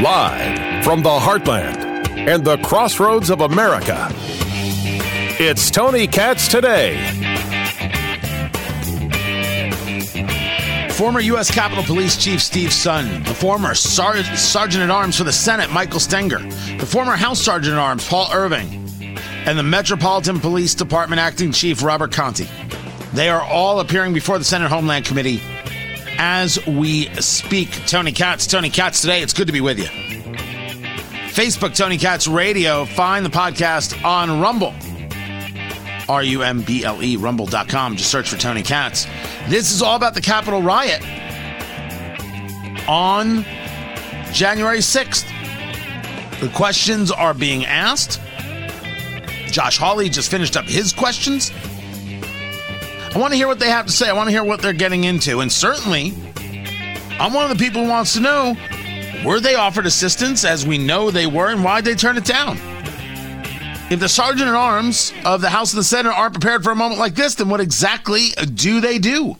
Live from the heartland and the crossroads of America, it's Tony Katz today. Former U.S. Capitol Police Chief Steve Sund, the former Sar- Sergeant at Arms for the Senate Michael Stenger, the former House Sergeant at Arms Paul Irving, and the Metropolitan Police Department Acting Chief Robert Contee. They are all appearing before the Senate Homeland Committee as we speak. Tony Katz, Tony Katz today. It's good to be with you. Facebook, Tony Katz Radio. Find the podcast on Rumble. R U M B L E, rumble.com. Just search for Tony Katz. This is all about the Capitol riot on January 6th. The questions are being asked. Josh Hawley just finished up his questions. I want to hear what they have to say. I want to hear what they're getting into. And certainly, I'm one of the people who wants to know were they offered assistance as we know they were, and why'd they turn it down? If the sergeant at arms of the House and the Senate aren't prepared for a moment like this, then what exactly do they do?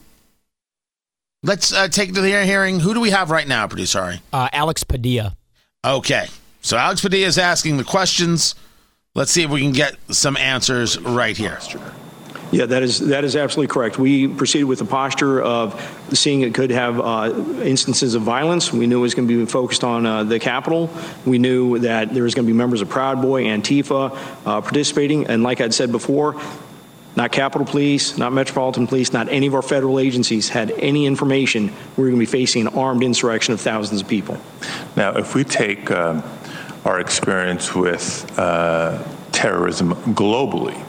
Let's uh, take it to the hearing. Who do we have right now, producer? Sorry. Uh, Alex Padilla. Okay. So Alex Padilla is asking the questions. Let's see if we can get some answers right here. Yeah, that is that is absolutely correct. We proceeded with the posture of seeing it could have uh, instances of violence. We knew it was going to be focused on uh, the Capitol. We knew that there was going to be members of Proud Boy, Antifa uh, participating, and like I'd said before, not Capitol Police, not Metropolitan Police, not any of our federal agencies had any information we were going to be facing an armed insurrection of thousands of people. Now, if we take um, our experience with uh, terrorism globally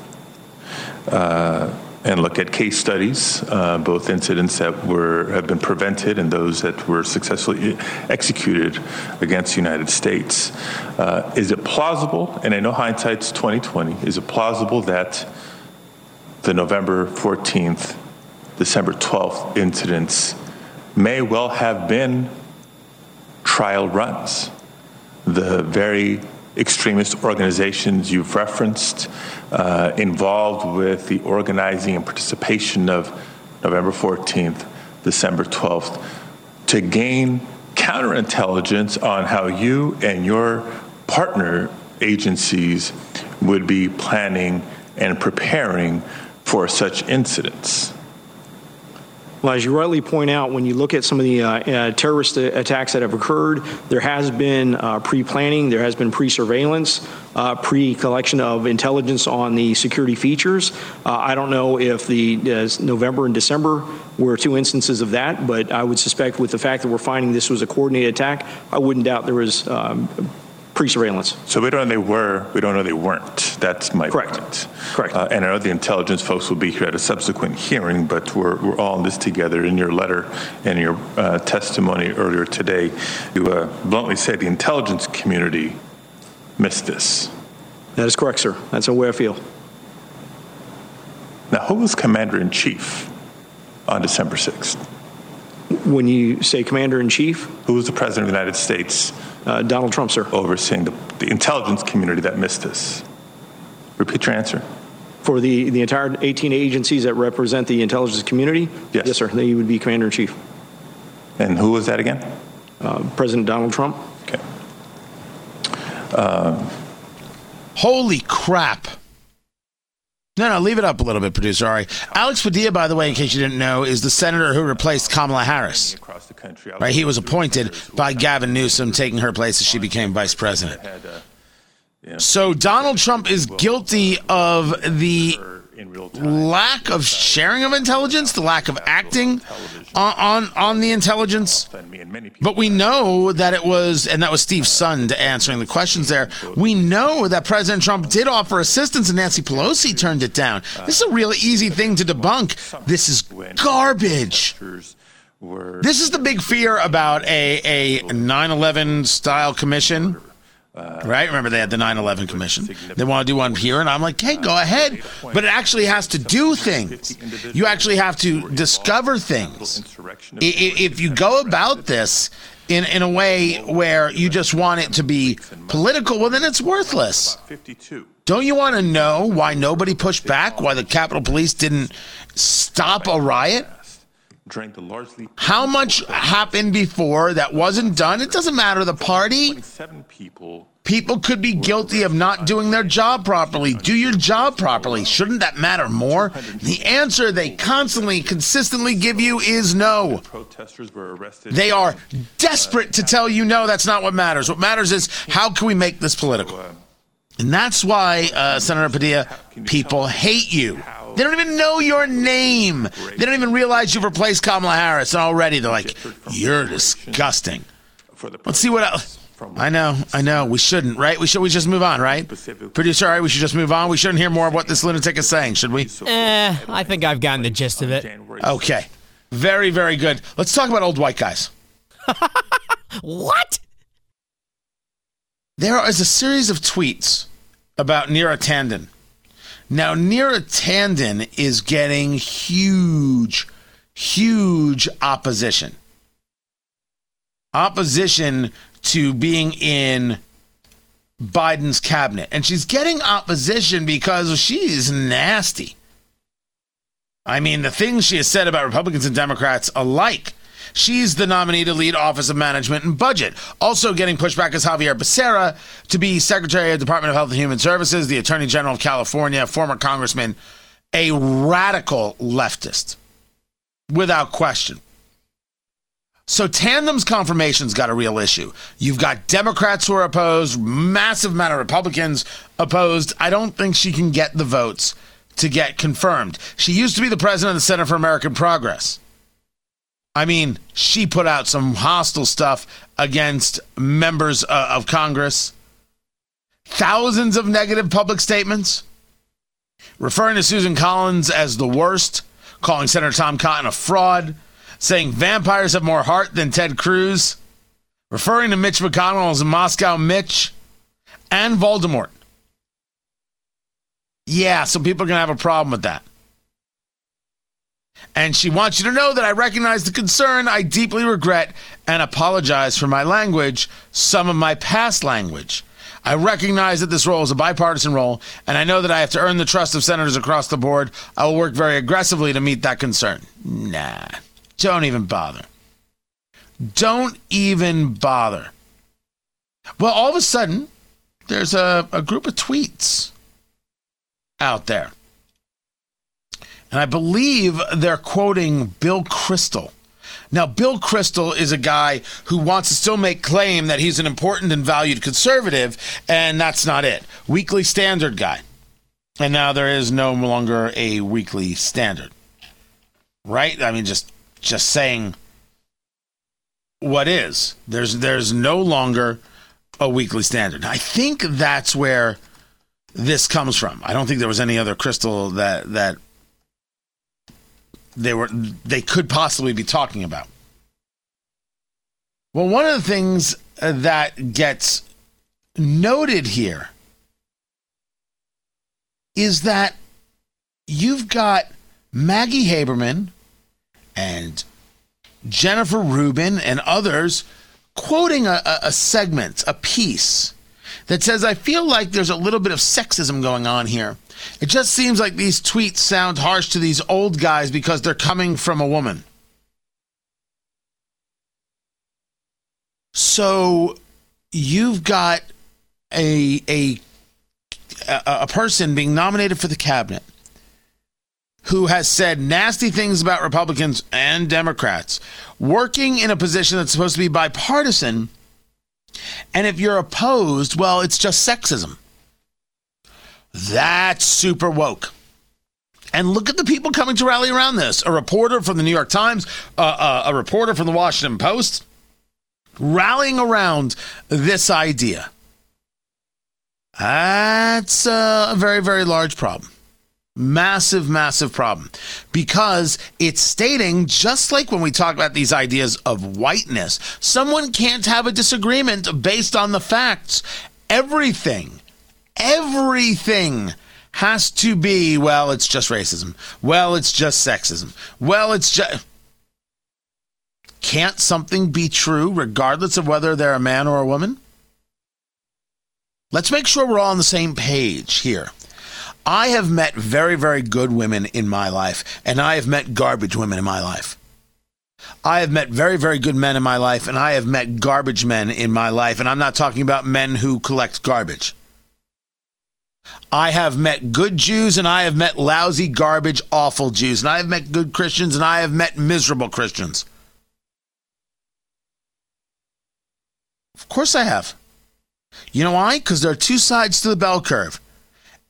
and look at case studies, uh, both incidents that were have been prevented and those that were successfully executed against the United States. Uh, is it plausible? And I know hindsight's 2020. Is it plausible that the November 14th, December 12th incidents may well have been trial runs? The very extremist organizations you've referenced uh, involved with the organizing and participation of November 14th, December 12th, to gain counterintelligence on how you and your partner agencies would be planning and preparing for such incidents. Well, as you rightly point out, when you look at some of the uh, uh, terrorist attacks that have occurred, there has been uh, pre planning, there has been pre surveillance, uh, pre collection of intelligence on the security features. Uh, I don't know if the uh, November and December were two instances of that, but I would suspect with the fact that we're finding this was a coordinated attack, I wouldn't doubt there was um, pre-surveillance. So we don't know they were, we don't know they weren't. That's my Correct. point. Correct. Uh, and I know the intelligence folks will be here at a subsequent hearing, but we're, we're all in this together. In your letter and your uh, testimony earlier today, you uh, bluntly said the intelligence community missed this. That is correct, sir. That's the way I feel. Now, who was commander in chief on December 6th? When you say commander in chief, Who was the president of the United States uh, Donald Trump, sir. overseeing the, the intelligence community that missed this? Repeat your answer. For the, the entire 18 agencies that represent the intelligence community? Yes. Yes, sir. Then you would be commander in chief. And who was that again? Uh, President Donald Trump. Okay. Holy crap. No, no, leave it up a little bit, producer. All right. Alex Padilla, by the way, in case you didn't know, is the senator who replaced Kamala Harris. Right? He was appointed by Gavin Newsom, taking her place as she became vice president. So Donald Trump is guilty of the in real time. lack of sharing of intelligence, the lack of acting on on, on the intelligence. And me and many people But we know that it was, and that was Steve Sund answering the questions there. We know that President Trump did offer assistance, and Nancy Pelosi turned it down. This is a really easy thing to debunk. This is garbage. This is the big fear about a, a 9 11 style commission. Right? Remember, they had the 9 11 commission. They want to do one here, and I'm like, hey, go ahead. But it actually has to do things. You actually have to discover things. If you go about this in, in a way where you just want it to be political, well, then it's worthless. 52. Don't you want to know why nobody pushed back? Why the Capitol Police didn't stop a riot? Drank the largely. How much happened before that wasn't done? It doesn't matter the party. 27 people. People could be guilty of not doing their job properly. Do your job properly. Shouldn't that matter more? The answer they constantly, consistently give you is no. Protesters were arrested. They are desperate to tell you no, that's not what matters. What matters is how can we make this political? And that's why, uh, Senator Padilla, people hate you. They don't even know your name. They don't even realize you've replaced Kamala Harris. And already they're like, you're disgusting. Let's see what else. I know, I know. We shouldn't, right? We should. We just move on, right? Producer, all right. We should just move on. We shouldn't hear more of what this lunatic is saying, should we? Eh, I think I've gotten the gist of it. Okay. Very, very good. Let's talk about old white guys. What? There is a series of tweets about Neera Tanden. Now, Neera Tanden is getting huge, huge opposition. Opposition to being in Biden's cabinet. And she's getting opposition because she's nasty. I mean, the things she has said about Republicans and Democrats alike. She's the nominee to lead Office of Management and Budget. Also getting pushback is Xavier Becerra to be Secretary of Department of Health and Human Services, the Attorney General of California, former congressman, a radical leftist, without question. So Tanden's confirmation's got a real issue. You've got Democrats who are opposed, massive amount of Republicans opposed. I don't think she can get the votes to get confirmed. She used to be the president of the Center for American Progress. I mean, she put out some hostile stuff against members uh, of Congress. Thousands of negative public statements referring to Susan Collins as the worst, calling Senator Tom Cotton a fraud, saying vampires have more heart than Ted Cruz, referring to Mitch McConnell as Moscow Mitch, and Voldemort. Yeah, so people are going to have a problem with that. And she wants you to know that I recognize the concern. I deeply regret and apologize for my language, some of my past language. I recognize that this role is a bipartisan role, and I know that I have to earn the trust of senators across the board. I will work very aggressively to meet that concern. Nah, don't even bother. Don't even bother. Well, all of a sudden, there's a, a group of tweets out there. And I believe they're quoting Bill Kristol. Now, Bill Kristol is a guy who wants to still make claim that he's an important and valued conservative, and that's not it. Weekly Standard guy. And now there is no longer a Weekly Standard. Right? I mean, just just saying what is. There's there's no longer a Weekly Standard. I think that's where this comes from. I don't think there was any other Kristol that that they were they could possibly be talking about. Well, one of the things uh, that gets noted here is that you've got Maggie Haberman and Jennifer Rubin and others quoting a, a, a segment, a piece that says, I feel like there's a little bit of sexism going on here. It just seems like these tweets sound harsh to these old guys because they're coming from a woman. So you've got a a a, person being nominated for the cabinet who has said nasty things about Republicans and Democrats, working in a position that's supposed to be bipartisan. And if you're opposed, well, it's just sexism. That's super woke. And look at the people coming to rally around this. A reporter from the New York Times, uh, uh, a reporter from the Washington Post, rallying around this idea. That's a very, very large problem. Massive, massive problem. Because it's stating, just like when we talk about these ideas of whiteness, someone can't have a disagreement based on the facts. Everything, everything has to be, well, it's just racism. Well, it's just sexism. Well, it's just. Can't something be true regardless of whether they're a man or a woman? Let's make sure we're all on the same page here. I have met very, very good women in my life, and I have met garbage women in my life. I have met very, very good men in my life, and I have met garbage men in my life. And I'm not talking about men who collect garbage. I have met good Jews and I have met lousy, garbage, awful Jews. And I have met good Christians and I have met miserable Christians. Of course I have. You know why? Because there are two sides to the bell curve.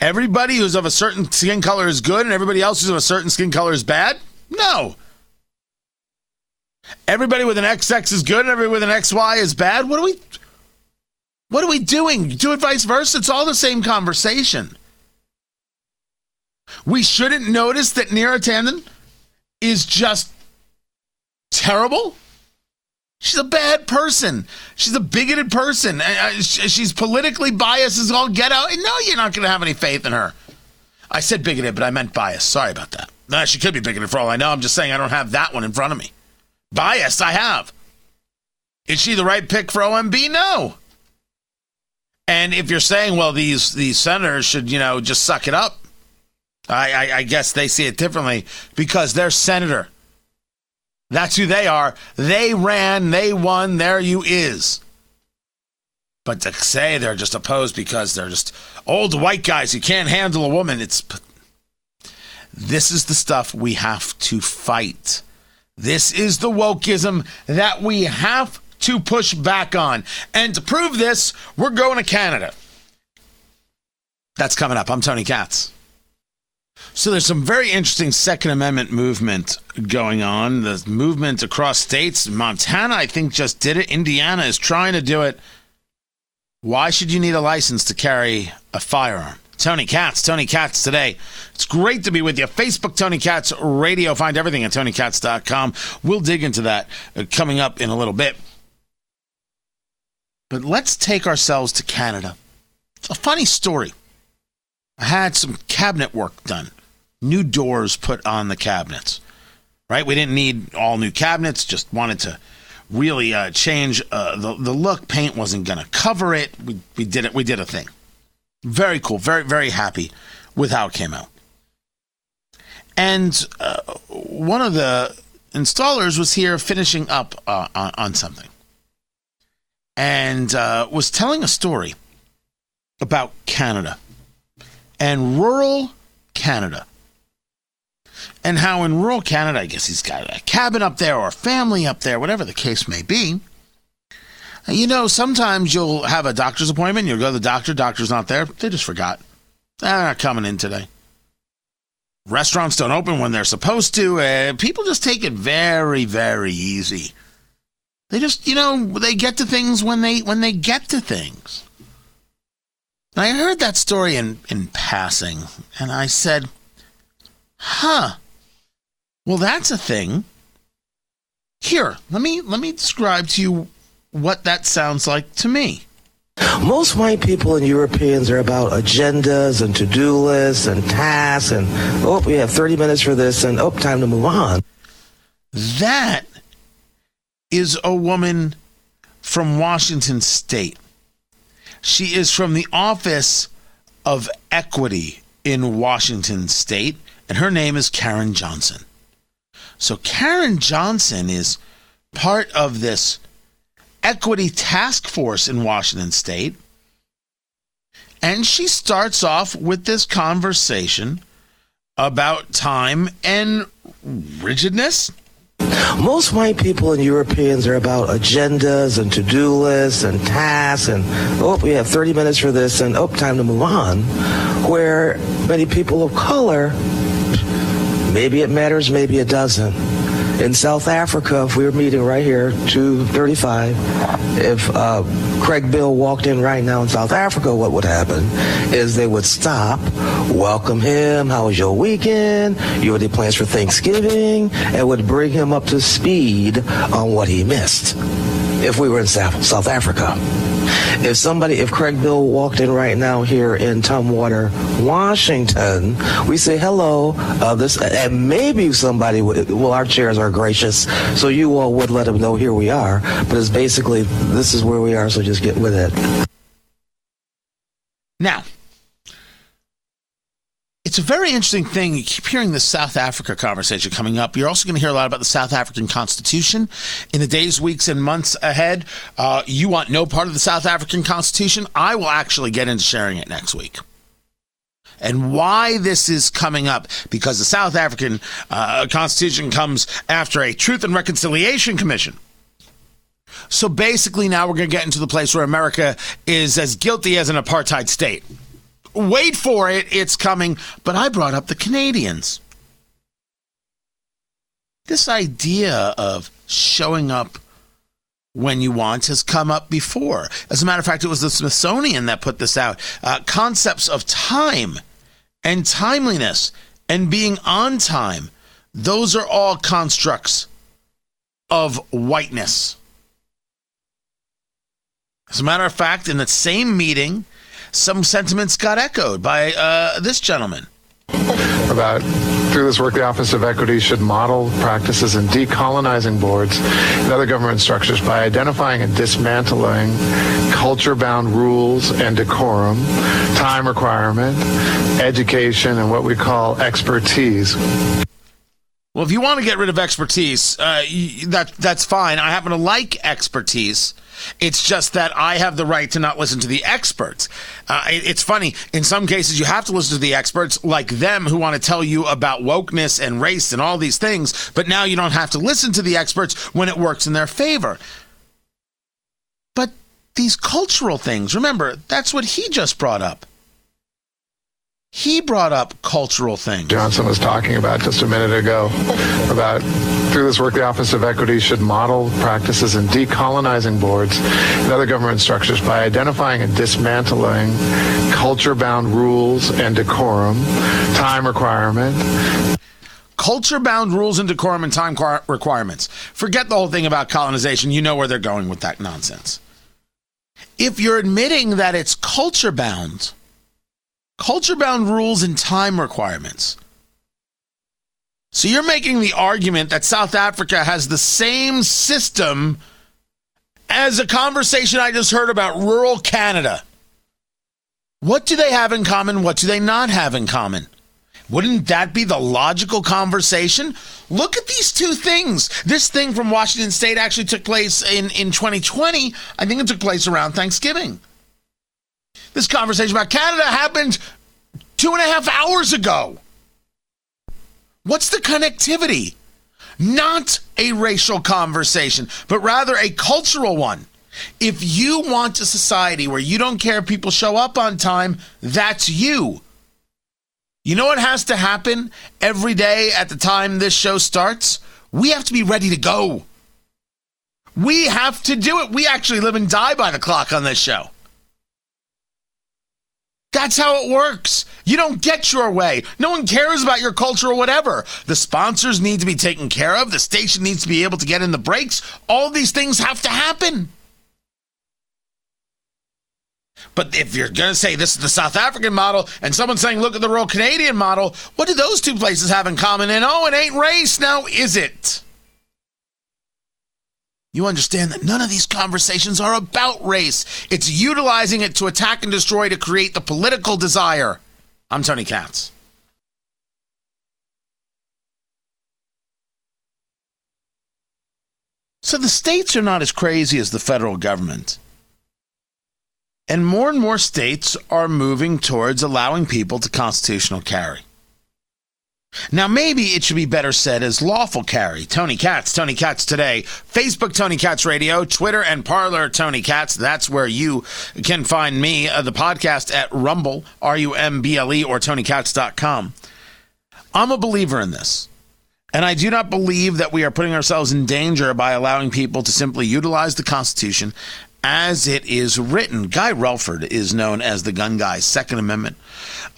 Everybody who's of a certain skin color is good and everybody else who's of a certain skin color is bad? No. Everybody with an XX is good and everybody with an XY is bad? What are we what are we doing? Do it vice versa. It's all the same conversation. We shouldn't notice that Neera Tanden is just terrible. She's a bad person. She's a bigoted person. Uh, uh, she's politically biased as all get out. No, you're not going to have any faith in her. I said bigoted, but I meant biased. Sorry about that. No, she could be bigoted for all I know. I'm just saying I don't have that one in front of me. Biased, I have. Is she the right pick for OMB? No. And if you're saying, well, these these senators should, you know, just suck it up, I, I, I guess they see it differently because they're senator. That's who they are. They ran, they won, there you is. But to say they're just opposed because they're just old white guys who can't handle a woman, it's. This is the stuff we have to fight. This is the wokeism that we have to push back on. And to prove this, we're going to Canada. That's coming up. I'm Tony Katz. So there's some very interesting Second Amendment movement going on. The movement across states. Montana, I think, just did it. Indiana is trying to do it. Why should you need a license to carry a firearm? Tony Katz, Tony Katz today. It's great to be with you. Facebook, Tony Katz Radio. Find everything at TonyKatz.com. We'll dig into that uh, coming up in a little bit. But let's take ourselves to Canada. A funny story. I had some cabinet work done, new doors put on the cabinets. Right? We didn't need all new cabinets, just wanted to really uh, change uh, the, the look. Paint wasn't going to cover it. We, we did it. We did a thing. Very cool. Very, very happy with how it came out. And uh, one of the installers was here finishing up uh, on, on something and uh, was telling a story about Canada and rural Canada. And how in rural Canada, I guess he's got a cabin up there or a family up there, whatever the case may be. You know, sometimes you'll have a doctor's appointment, you'll go to the doctor, doctor's not there, they just forgot. They're not coming in today. Restaurants don't open when they're supposed to. Uh, people just take it very, very easy. They just, you know, they get to things when they when they get to things. And I heard that story in, in passing, and I said, huh. Well, that's a thing. Here, let me let me describe to you what that sounds like to me. Most white people and Europeans are about agendas and to-do lists and tasks and oh, we have 30 minutes for this and oh, time to move on. That is a woman from Washington State. She is from the Office of Equity in Washington State, and her name is Karen Johnson. So, Karen Johnson is part of this equity task force in Washington State. And she starts off with this conversation about time and rigidness most white people and Europeans are about agendas and to-do lists and tasks and oh we have 30 minutes for this and oh time to move on where many people of color maybe it matters maybe it doesn't in South Africa, if we were meeting right here, 235, if uh, Craig Bill walked in right now in South Africa, what would happen is they would stop, welcome him, how was your weekend, you have any plans for Thanksgiving, and would bring him up to speed on what he missed if we were in South Africa. If somebody, if Craig Bill walked in right now here in Tumwater, Washington, we say hello. Uh, this and maybe somebody. Would, well, our chairs are gracious, so you all would let them know here we are. But it's basically this is where we are, so just get with it. Now, a very interesting thing. You keep hearing the South Africa conversation coming up. You're also going to hear a lot about the South African Constitution in the days, weeks, and months ahead. Uh, you want no part of the South African Constitution? I will actually get into sharing it next week. And why this is coming up because the South African uh, Constitution comes after a Truth and Reconciliation Commission. So basically, now we're going to get into the place where America is as guilty as an apartheid state. Wait for it, it's coming. But I brought up the Canadians. This idea of showing up when you want has come up before. As a matter of fact, it was the Smithsonian that put this out. Uh, concepts of time and timeliness and being on time, those are all constructs of whiteness. As a matter of fact, in the same meeting, some sentiments got echoed by uh, this gentleman. About through this work, the Office of Equity should model practices in decolonizing boards and other government structures by identifying and dismantling culture bound rules and decorum, time requirement, education, and what we call expertise. Well, if you want to get rid of expertise, uh, that that's fine. I happen to like expertise. It's just that I have the right to not listen to the experts. Uh, it, it's funny. In some cases, you have to listen to the experts like them who want to tell you about wokeness and race and all these things. But now you don't have to listen to the experts when it works in their favor. But these cultural things, remember, that's what he just brought up. He brought up cultural things. Johnson was talking about just a minute ago about through this work, the Office of Equity should model practices in decolonizing boards and other government structures by identifying and dismantling culture bound rules and decorum, time requirement. Culture bound rules and decorum and time requirements. Forget the whole thing about colonization. You know where they're going with that nonsense. If you're admitting that it's culture bound, culture bound rules and time requirements. So you're making the argument that South Africa has the same system as a conversation I just heard about rural Canada. What do they have in common? What do they not have in common? Wouldn't that be the logical conversation? Look at these two things. This thing from Washington State actually took place in, in 2020. I think it took place around Thanksgiving. This conversation about Canada happened two and a half hours ago. What's the connectivity? Not a racial conversation, but rather a cultural one. If you want a society where you don't care if people show up on time, that's you. You know what has to happen every day at the time this show starts? We have to be ready to go. We have to do it. We actually live and die by the clock on this show. That's how it works. You don't get your way. No one cares about your culture or whatever. The sponsors need to be taken care of. The station needs to be able to get in the breaks. All these things have to happen. But if you're going to say this is the South African model and someone's saying, look at the Royal Canadian model, what do those two places have in common? And oh, it ain't race now, is it? You understand that none of these conversations are about race. It's utilizing it to attack and destroy to create the political desire. I'm Tony Katz. So the states are not as crazy as the federal government. And more and more states are moving towards allowing people to constitutional carry. Now, maybe it should be better said as lawful carry. Tony Katz, Tony Katz today. Facebook, Tony Katz Radio. Twitter and Parler, Tony Katz. That's where you can find me, uh, the podcast at Rumble, R U M B L E, or TonyKatz.com. I'm a believer in this. And I do not believe that we are putting ourselves in danger by allowing people to simply utilize the Constitution as it is written. Guy Relford is known as the gun guy, Second Amendment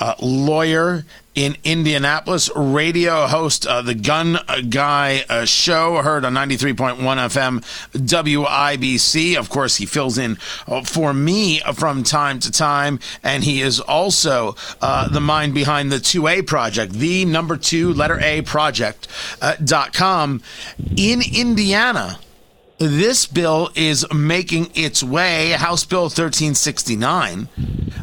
uh, lawyer in Indianapolis, radio host, uh, the Gun Guy uh, Show, heard on 93.1 FM WIBC. Of course, he fills in uh, for me from time to time, and he is also uh, the mind behind the 2A project, the number two letter A project uh, in Indiana. This bill is making its way, House Bill 1369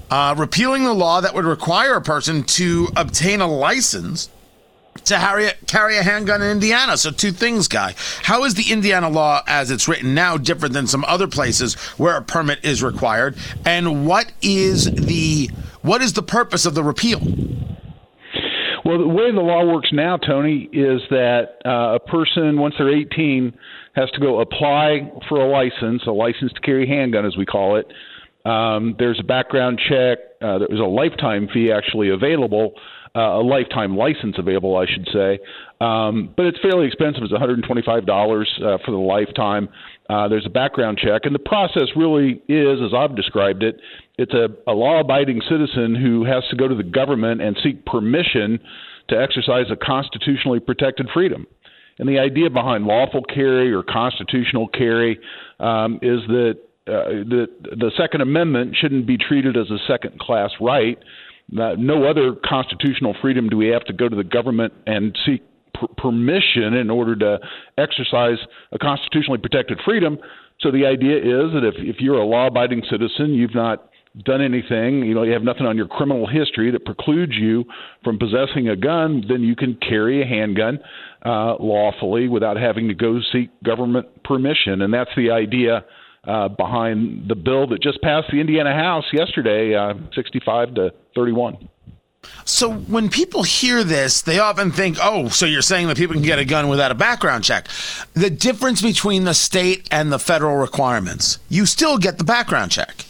uh, repealing the law that would require a person to obtain a license to carry, carry a handgun in Indiana. So, two things, Guy. How is the Indiana law as it's written now different than some other places where a permit is required? And what is the what is the purpose of the repeal? Well, the way the law works now, Tony, is that uh, a person, once they're 18, has to go apply for a license, a license to carry handgun, as we call it. Um, there's a background check. Uh, there's a lifetime fee actually available, uh, a lifetime license available, I should say. Um, but it's fairly expensive. It's $125 uh, for the lifetime. Uh, there's a background check, and the process really is, as I've described it, it's a, a law abiding citizen who has to go to the government and seek permission to exercise a constitutionally protected freedom. And the idea behind lawful carry or constitutional carry um, is that uh, the, the Second Amendment shouldn't be treated as a second class right. Uh, no other constitutional freedom do we have to go to the government and seek per- permission in order to exercise a constitutionally protected freedom. So the idea is that if, if you're a law abiding citizen, you've not done anything, you know, you have nothing on your criminal history that precludes you from possessing a gun, then you can carry a handgun uh, lawfully without having to go seek government permission. And that's the idea uh, behind the bill that just passed the Indiana House yesterday, uh, 65 to 31. So when people hear this, they often think, "Oh, so you're saying that people can get a gun without a background check?" The difference between the state and the federal requirements, you still get the background check.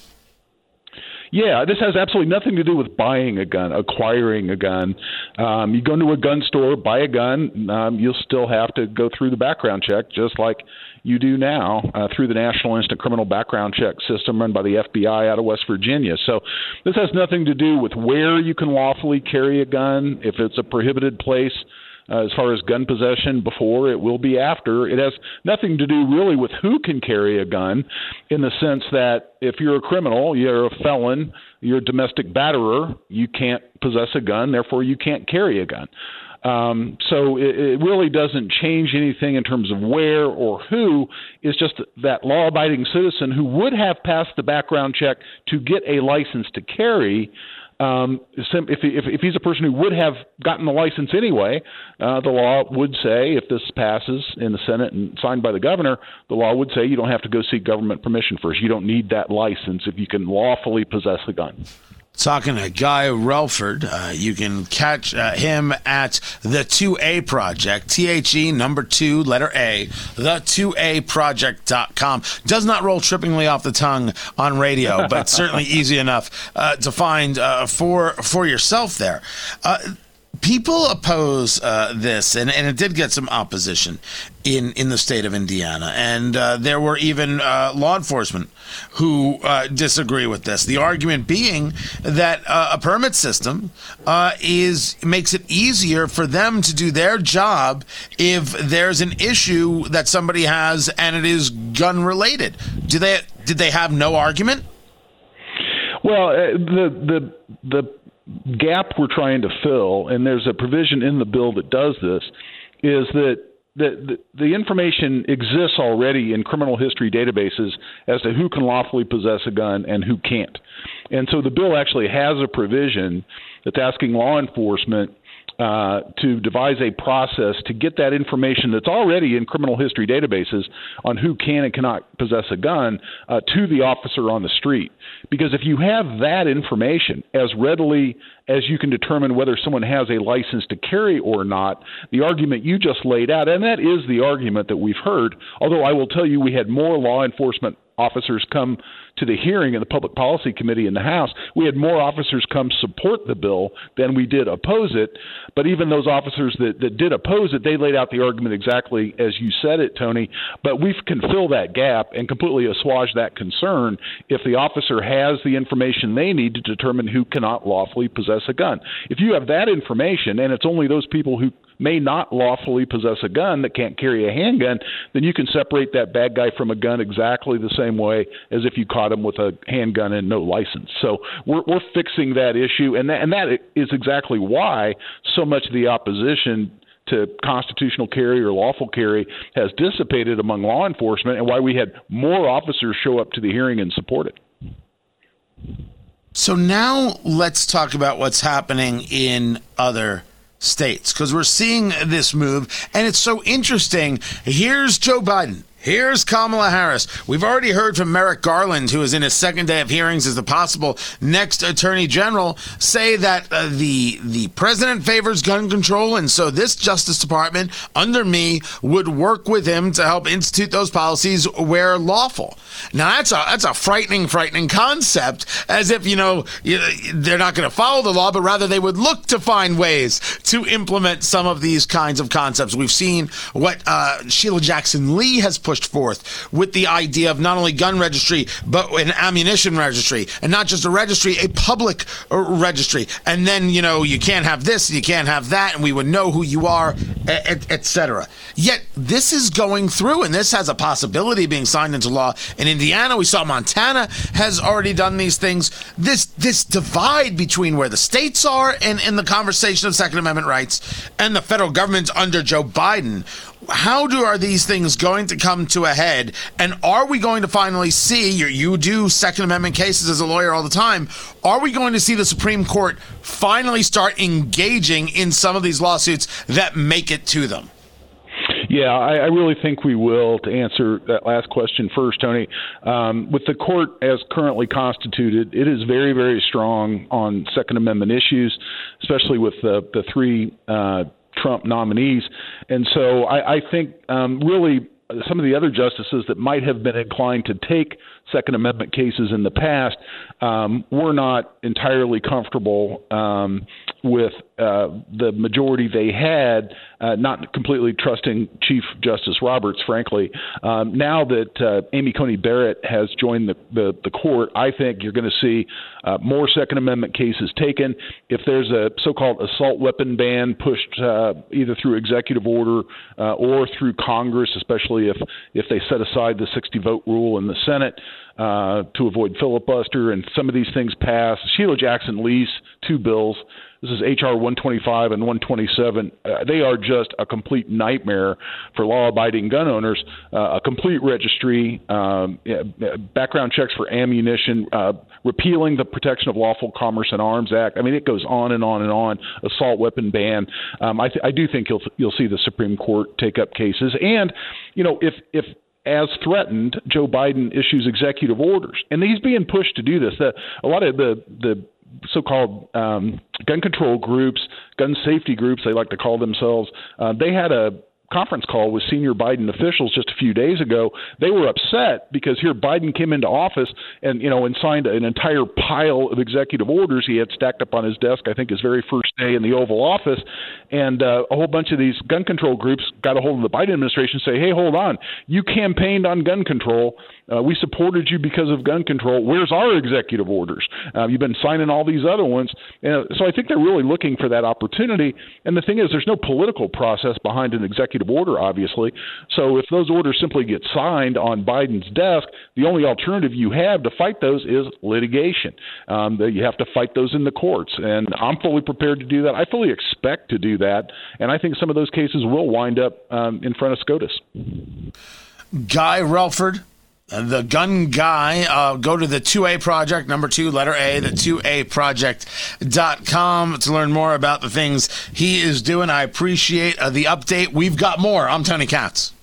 Yeah, this has absolutely nothing to do with buying a gun, acquiring a gun. Um, you go into a gun store, buy a gun, um, you'll still have to go through the background check, just like you do now uh, through the National Instant Criminal Background Check system run by the FBI out of West Virginia. So this has nothing to do with where you can lawfully carry a gun, if it's a prohibited place uh, as far as gun possession before, it will be after. It has nothing to do really with who can carry a gun, in the sense that if you're a criminal, you're a felon, you're a domestic batterer, you can't possess a gun, therefore you can't carry a gun. Um, so it, it, really doesn't change anything in terms of where or who. It's just that law abiding citizen who would have passed the background check to get a license to carry um, if, if, if he's a person who would have gotten the license anyway, uh, the law would say, if this passes in the Senate and signed by the governor, the law would say you don't have to go seek government permission first. You don't need that license if you can lawfully possess a gun talking to Guy Relford. Uh, you can catch uh, him at the 2A Project, T H E number two, letter A, the 2A Project.com. Does not roll trippingly off the tongue on radio, but certainly easy enough uh, to find uh, for, for yourself there. People oppose uh, this, and, and it did get some opposition in, in the state of Indiana. And uh, there were even uh, law enforcement who uh, disagree with this. The argument being that uh, a permit system uh, is makes it easier for them to do their job if there's an issue that somebody has and it is gun related. Do they did they have no argument? Well, the the the gap we're trying to fill, and there's a provision in the bill that does this, is that the, the, the information exists already in criminal history databases as to who can lawfully possess a gun and who can't. And so the bill actually has a provision that's asking law enforcement uh, to devise a process to get that information that's already in criminal history databases on who can and cannot possess a gun uh, to the officer on the street. Because if you have that information as readily as you can determine whether someone has a license to carry or not, the argument you just laid out, and that is the argument that we've heard, although I will tell you we had more law enforcement officers come to the hearing in the Public Policy Committee in the House, we had more officers come support the bill than we did oppose it. But even those officers that, that did oppose it, they laid out the argument exactly as you said it, Tony. But we can fill that gap and completely assuage that concern if the officer has the information they need to determine who cannot lawfully possess a gun. If you have that information and it's only those people who may not lawfully possess a gun that can't carry a handgun, then you can separate that bad guy from a gun exactly the same way as if you caught him with a handgun and no license. So we're, we're fixing that issue, and that, and that is exactly why so much of the opposition to constitutional carry or lawful carry has dissipated among law enforcement, and why we had more officers show up to the hearing and support it. So now let's talk about what's happening in other states because we're seeing this move and it's so interesting. Here's Joe Biden. Here's Kamala Harris. We've already heard from Merrick Garland, who is in his second day of hearings as the possible next attorney general, say that uh, the the president favors gun control, and so this Justice Department under me would work with him to help institute those policies where lawful. Now that's a that's a frightening, frightening concept. As if you know they're not going to follow the law, but rather they would look to find ways to implement some of these kinds of concepts. We've seen what uh, Sheila Jackson Lee has pushed forth with the idea of not only gun registry but an ammunition registry, and not just a registry, a public uh, registry. And then you know you can't have this, and you can't have that, and we would know who you are, etc. Et Yet this is going through, and this has a possibility of being signed into law in Indiana. We saw Montana has already done these things. This this divide between where the states are and in the conversation of Second Amendment rights and the federal government under Joe Biden how do are these things going to come to a head? And are we going to finally see you, you do second amendment cases as a lawyer all the time. Are we going to see the supreme court finally start engaging in some of these lawsuits that make it to them? Yeah, I, I really think we will. To answer that last question first, Tony, um, with the court as currently constituted, it is very, very strong on Second Amendment issues, especially with the the three uh, Trump nominees. And so I, I think um, really some of the other justices that might have been inclined to take Second Amendment cases in the past um, were not entirely comfortable um, with uh, the majority they had, uh, not completely trusting Chief Justice Roberts, frankly. Um, now that uh, Amy Coney Barrett has joined the, the, the court, I think you're going to see uh, more Second Amendment cases taken. If there's a so called assault weapon ban pushed uh, either through executive order uh, or through Congress, especially if, if they set aside the 60 vote rule in the Senate, uh, to avoid filibuster, and some of these things pass. Sheila Jackson Lee's two bills. This is HR 125 and 127. Uh, they are just a complete nightmare for law-abiding gun owners. Uh, a complete registry, um, background checks for ammunition, uh, repealing the Protection of Lawful Commerce and Arms Act. I mean, it goes on and on and on. Assault weapon ban. Um, I, th- I do think you'll you'll see the Supreme Court take up cases, and you know if if as threatened, Joe Biden issues executive orders, and he's being pushed to do this. The, a lot of the the so-called um, gun control groups, gun safety groups, they like to call themselves. Uh, they had a conference call with senior Biden officials just a few days ago. They were upset because here Biden came into office and you know and signed an entire pile of executive orders he had stacked up on his desk. I think his very first day in the Oval Office, and uh, a whole bunch of these gun control groups got a hold of the Biden administration, and say, hey, hold on, you campaigned on gun control uh, we supported you because of gun control. Where's our executive orders? Uh, you've been signing all these other ones. And so I think they're really looking for that opportunity. And the thing is, there's no political process behind an executive order, obviously. So if those orders simply get signed on Biden's desk, the only alternative you have to fight those is litigation. Um, you have to fight those in the courts. And I'm fully prepared to do that. I fully expect to do that. And I think some of those cases will wind up um, in front of SCOTUS. Guy Relford, the gun guy uh, go to the 2a project number 2 letter a the 2a project.com to learn more about the things he is doing. I appreciate uh, the update. We've got more. I'm tony katz.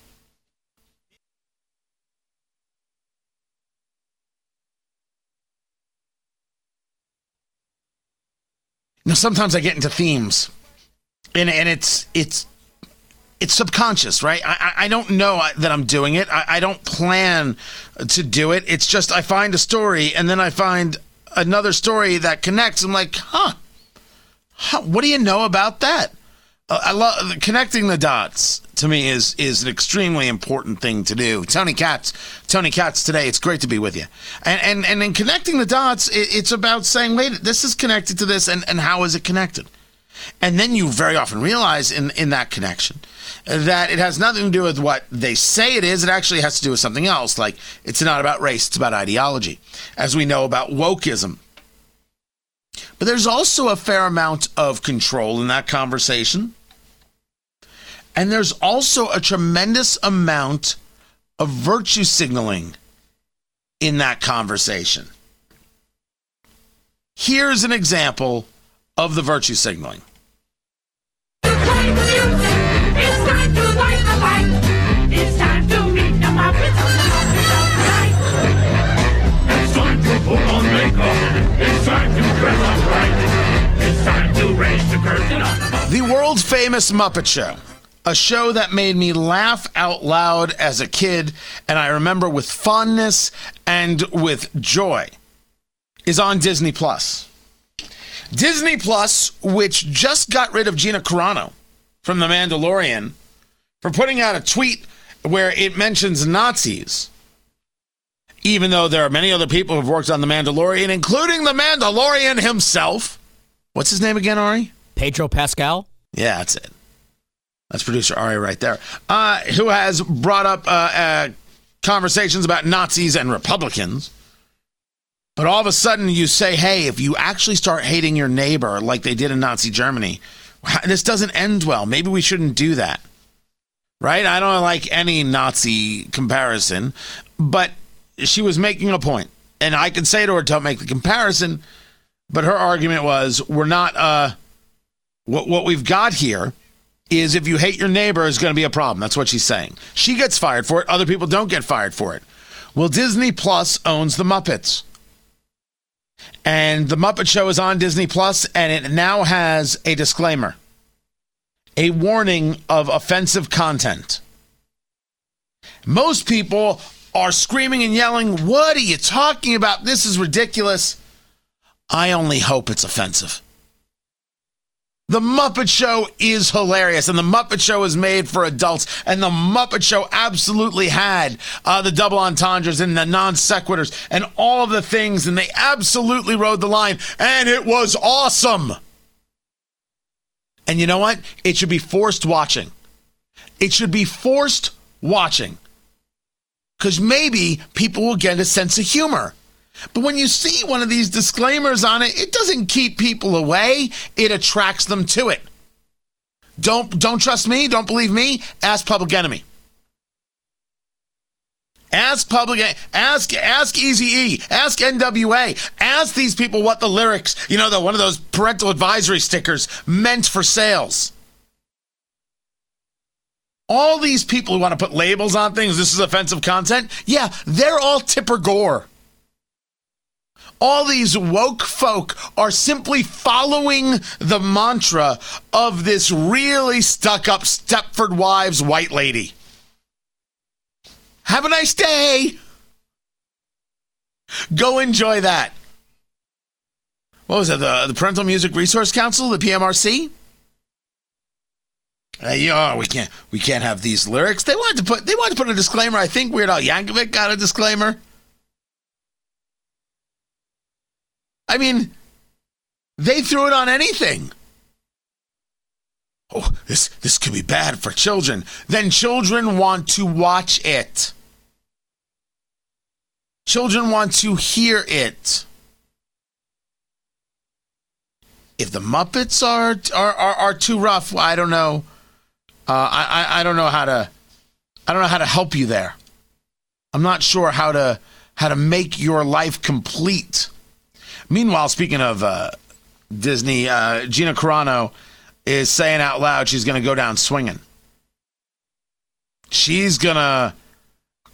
Now sometimes i get into themes and and it's it's it's subconscious, right? I, I don't know that I'm doing it. I, I don't plan to do it. It's just I find a story and then I find another story that connects. I'm like, huh, huh what do you know about that? Uh, I love connecting the dots. To me, is is an extremely important thing to do. Tony Katz, Tony Katz today. It's great to be with you. And and and in connecting the dots, it, it's about saying, wait, this is connected to this, and and how is it connected? And then you very often realize in in that connection that it has nothing to do with what they say it is. It actually has to do with something else. Like it's not about race, it's about ideology, as we know about wokeism. But there's also a fair amount of control in that conversation. And there's also a tremendous amount of virtue signaling in that conversation. Here's an example of the virtue signaling. It's time to light the light. It's time to meet the Muppets on the Muppets of It's time to put on makeup. It's time to dress up right. It's time to raise the curtain on the Muppets. The world famous Muppet Show, a show that made me laugh out loud as a kid, and I remember with fondness and with joy, is on Disney Plus. Disney Plus, which just got rid of Gina Carano from The Mandalorian for putting out a tweet where it mentions Nazis, even though there are many other people who've worked on The Mandalorian, including The Mandalorian himself. What's his name again, Ari? Pedro Pascal? Yeah, that's it. That's producer Ari right there, uh, who has brought up uh, uh, conversations about Nazis and Republicans. But all of a sudden, you say, hey, if you actually start hating your neighbor like they did in Nazi Germany, this doesn't end well. Maybe we shouldn't do that. Right? I don't like any Nazi comparison, but she was making a point. And I can say to her, don't make the comparison. But her argument was, we're not, uh, what, what we've got here is if you hate your neighbor is going to be a problem. That's what she's saying. She gets fired for it. Other people don't get fired for it. Well, Disney Plus owns the Muppets. And the Muppet Show is on Disney Plus, and it now has a disclaimer, a warning of offensive content. Most people are screaming and yelling, What are you talking about? This is ridiculous. I only hope it's offensive. The Muppet Show is hilarious, and the Muppet Show is made for adults, and the Muppet Show absolutely had uh, the double entendres and the non sequiturs and all of the things, and they absolutely rode the line, and it was awesome. And you know what? It should be forced watching. It should be forced watching. Because maybe people will get a sense of humor. But when you see one of these disclaimers on it, it doesn't keep people away, it attracts them to it. Don't don't trust me, don't believe me, ask Public Enemy. Ask Public ask ask Easy ask NWA, ask these people what the lyrics, you know, the one of those parental advisory stickers meant for sales. All these people who want to put labels on things, this is offensive content, yeah, they're all Tipper Gore. All these woke folk are simply following the mantra of this really stuck up Stepford Wives white lady. Have a nice day. Go enjoy that. What was that? The, the Parental Music Resource Council, the PMRC? Uh, you know, we can't we can't have these lyrics. They wanted to put they wanted to put a disclaimer. I think Weird Al Yankovic got a disclaimer. I mean, they threw it on anything. Oh, this this could be bad for children. Then children want to watch it. Children want to hear it. If the Muppets are are, are, are too rough, I don't know. Uh, I, I I don't know how to I don't know how to help you there. I'm not sure how to how to make your life complete. Meanwhile, speaking of uh, Disney, uh, Gina Carano is saying out loud she's going to go down swinging. She's going to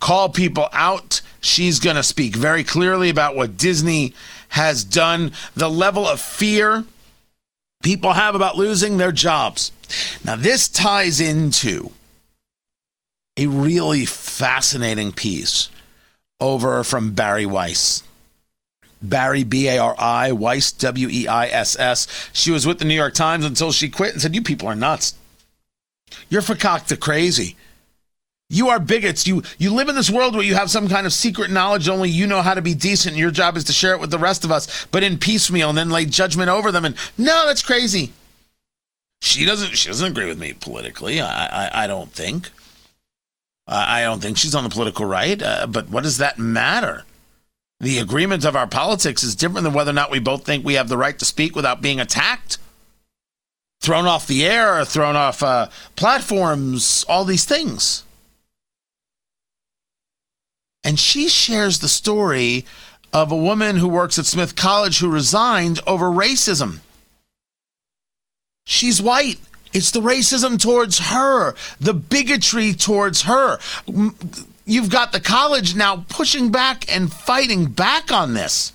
call people out. She's going to speak very clearly about what Disney has done, the level of fear people have about losing their jobs. Now, this ties into a really fascinating piece over from Bari Weiss. Bari, B A R I, Weiss, W E I S S. She was with the New York Times until she quit and said, You people are nuts. You're fakakta crazy. You are bigots. You you live in this world where you have some kind of secret knowledge only you know how to be decent and your job is to share it with the rest of us, but in piecemeal and then lay judgment over them and no, that's crazy. She doesn't she doesn't agree with me politically. I I, I don't think. I, I don't think she's on the political right, uh, but what does that matter? The agreement of our politics is different than whether or not we both think we have the right to speak without being attacked, thrown off the air, thrown off uh, platforms, all these things. And she shares the story of a woman who works at Smith College who resigned over racism. She's white. It's the racism towards her, the bigotry towards her. You've got the college now pushing back and fighting back on this.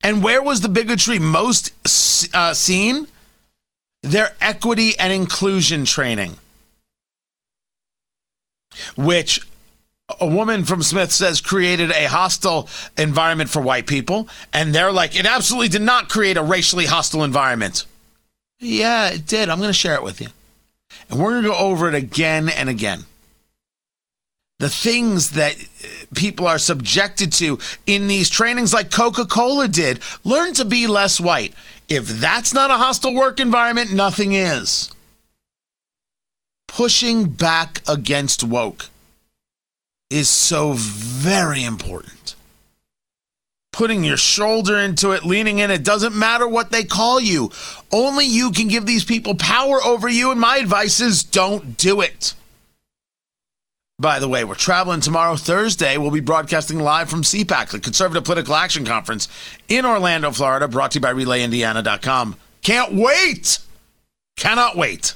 And where was the bigotry most uh, seen? Their equity and inclusion training, which a woman from Smith says created a hostile environment for white people. And they're like, it absolutely did not create a racially hostile environment. Yeah, it did. I'm going to share it with you. And we're going to go over it again and again. The things that uh, people are subjected to in these trainings, like Coca Cola did, learn to be less white. If that's not a hostile work environment, nothing is. Pushing back against woke is so very important. Putting your shoulder into it, leaning in, it doesn't matter what they call you. Only you can give these people power over you, and my advice is don't do it. By the way, we're traveling tomorrow, Thursday. We'll be broadcasting live from CPAC, the Conservative Political Action Conference in Orlando, Florida, brought to you by RelayIndiana.com. Can't wait! Cannot wait.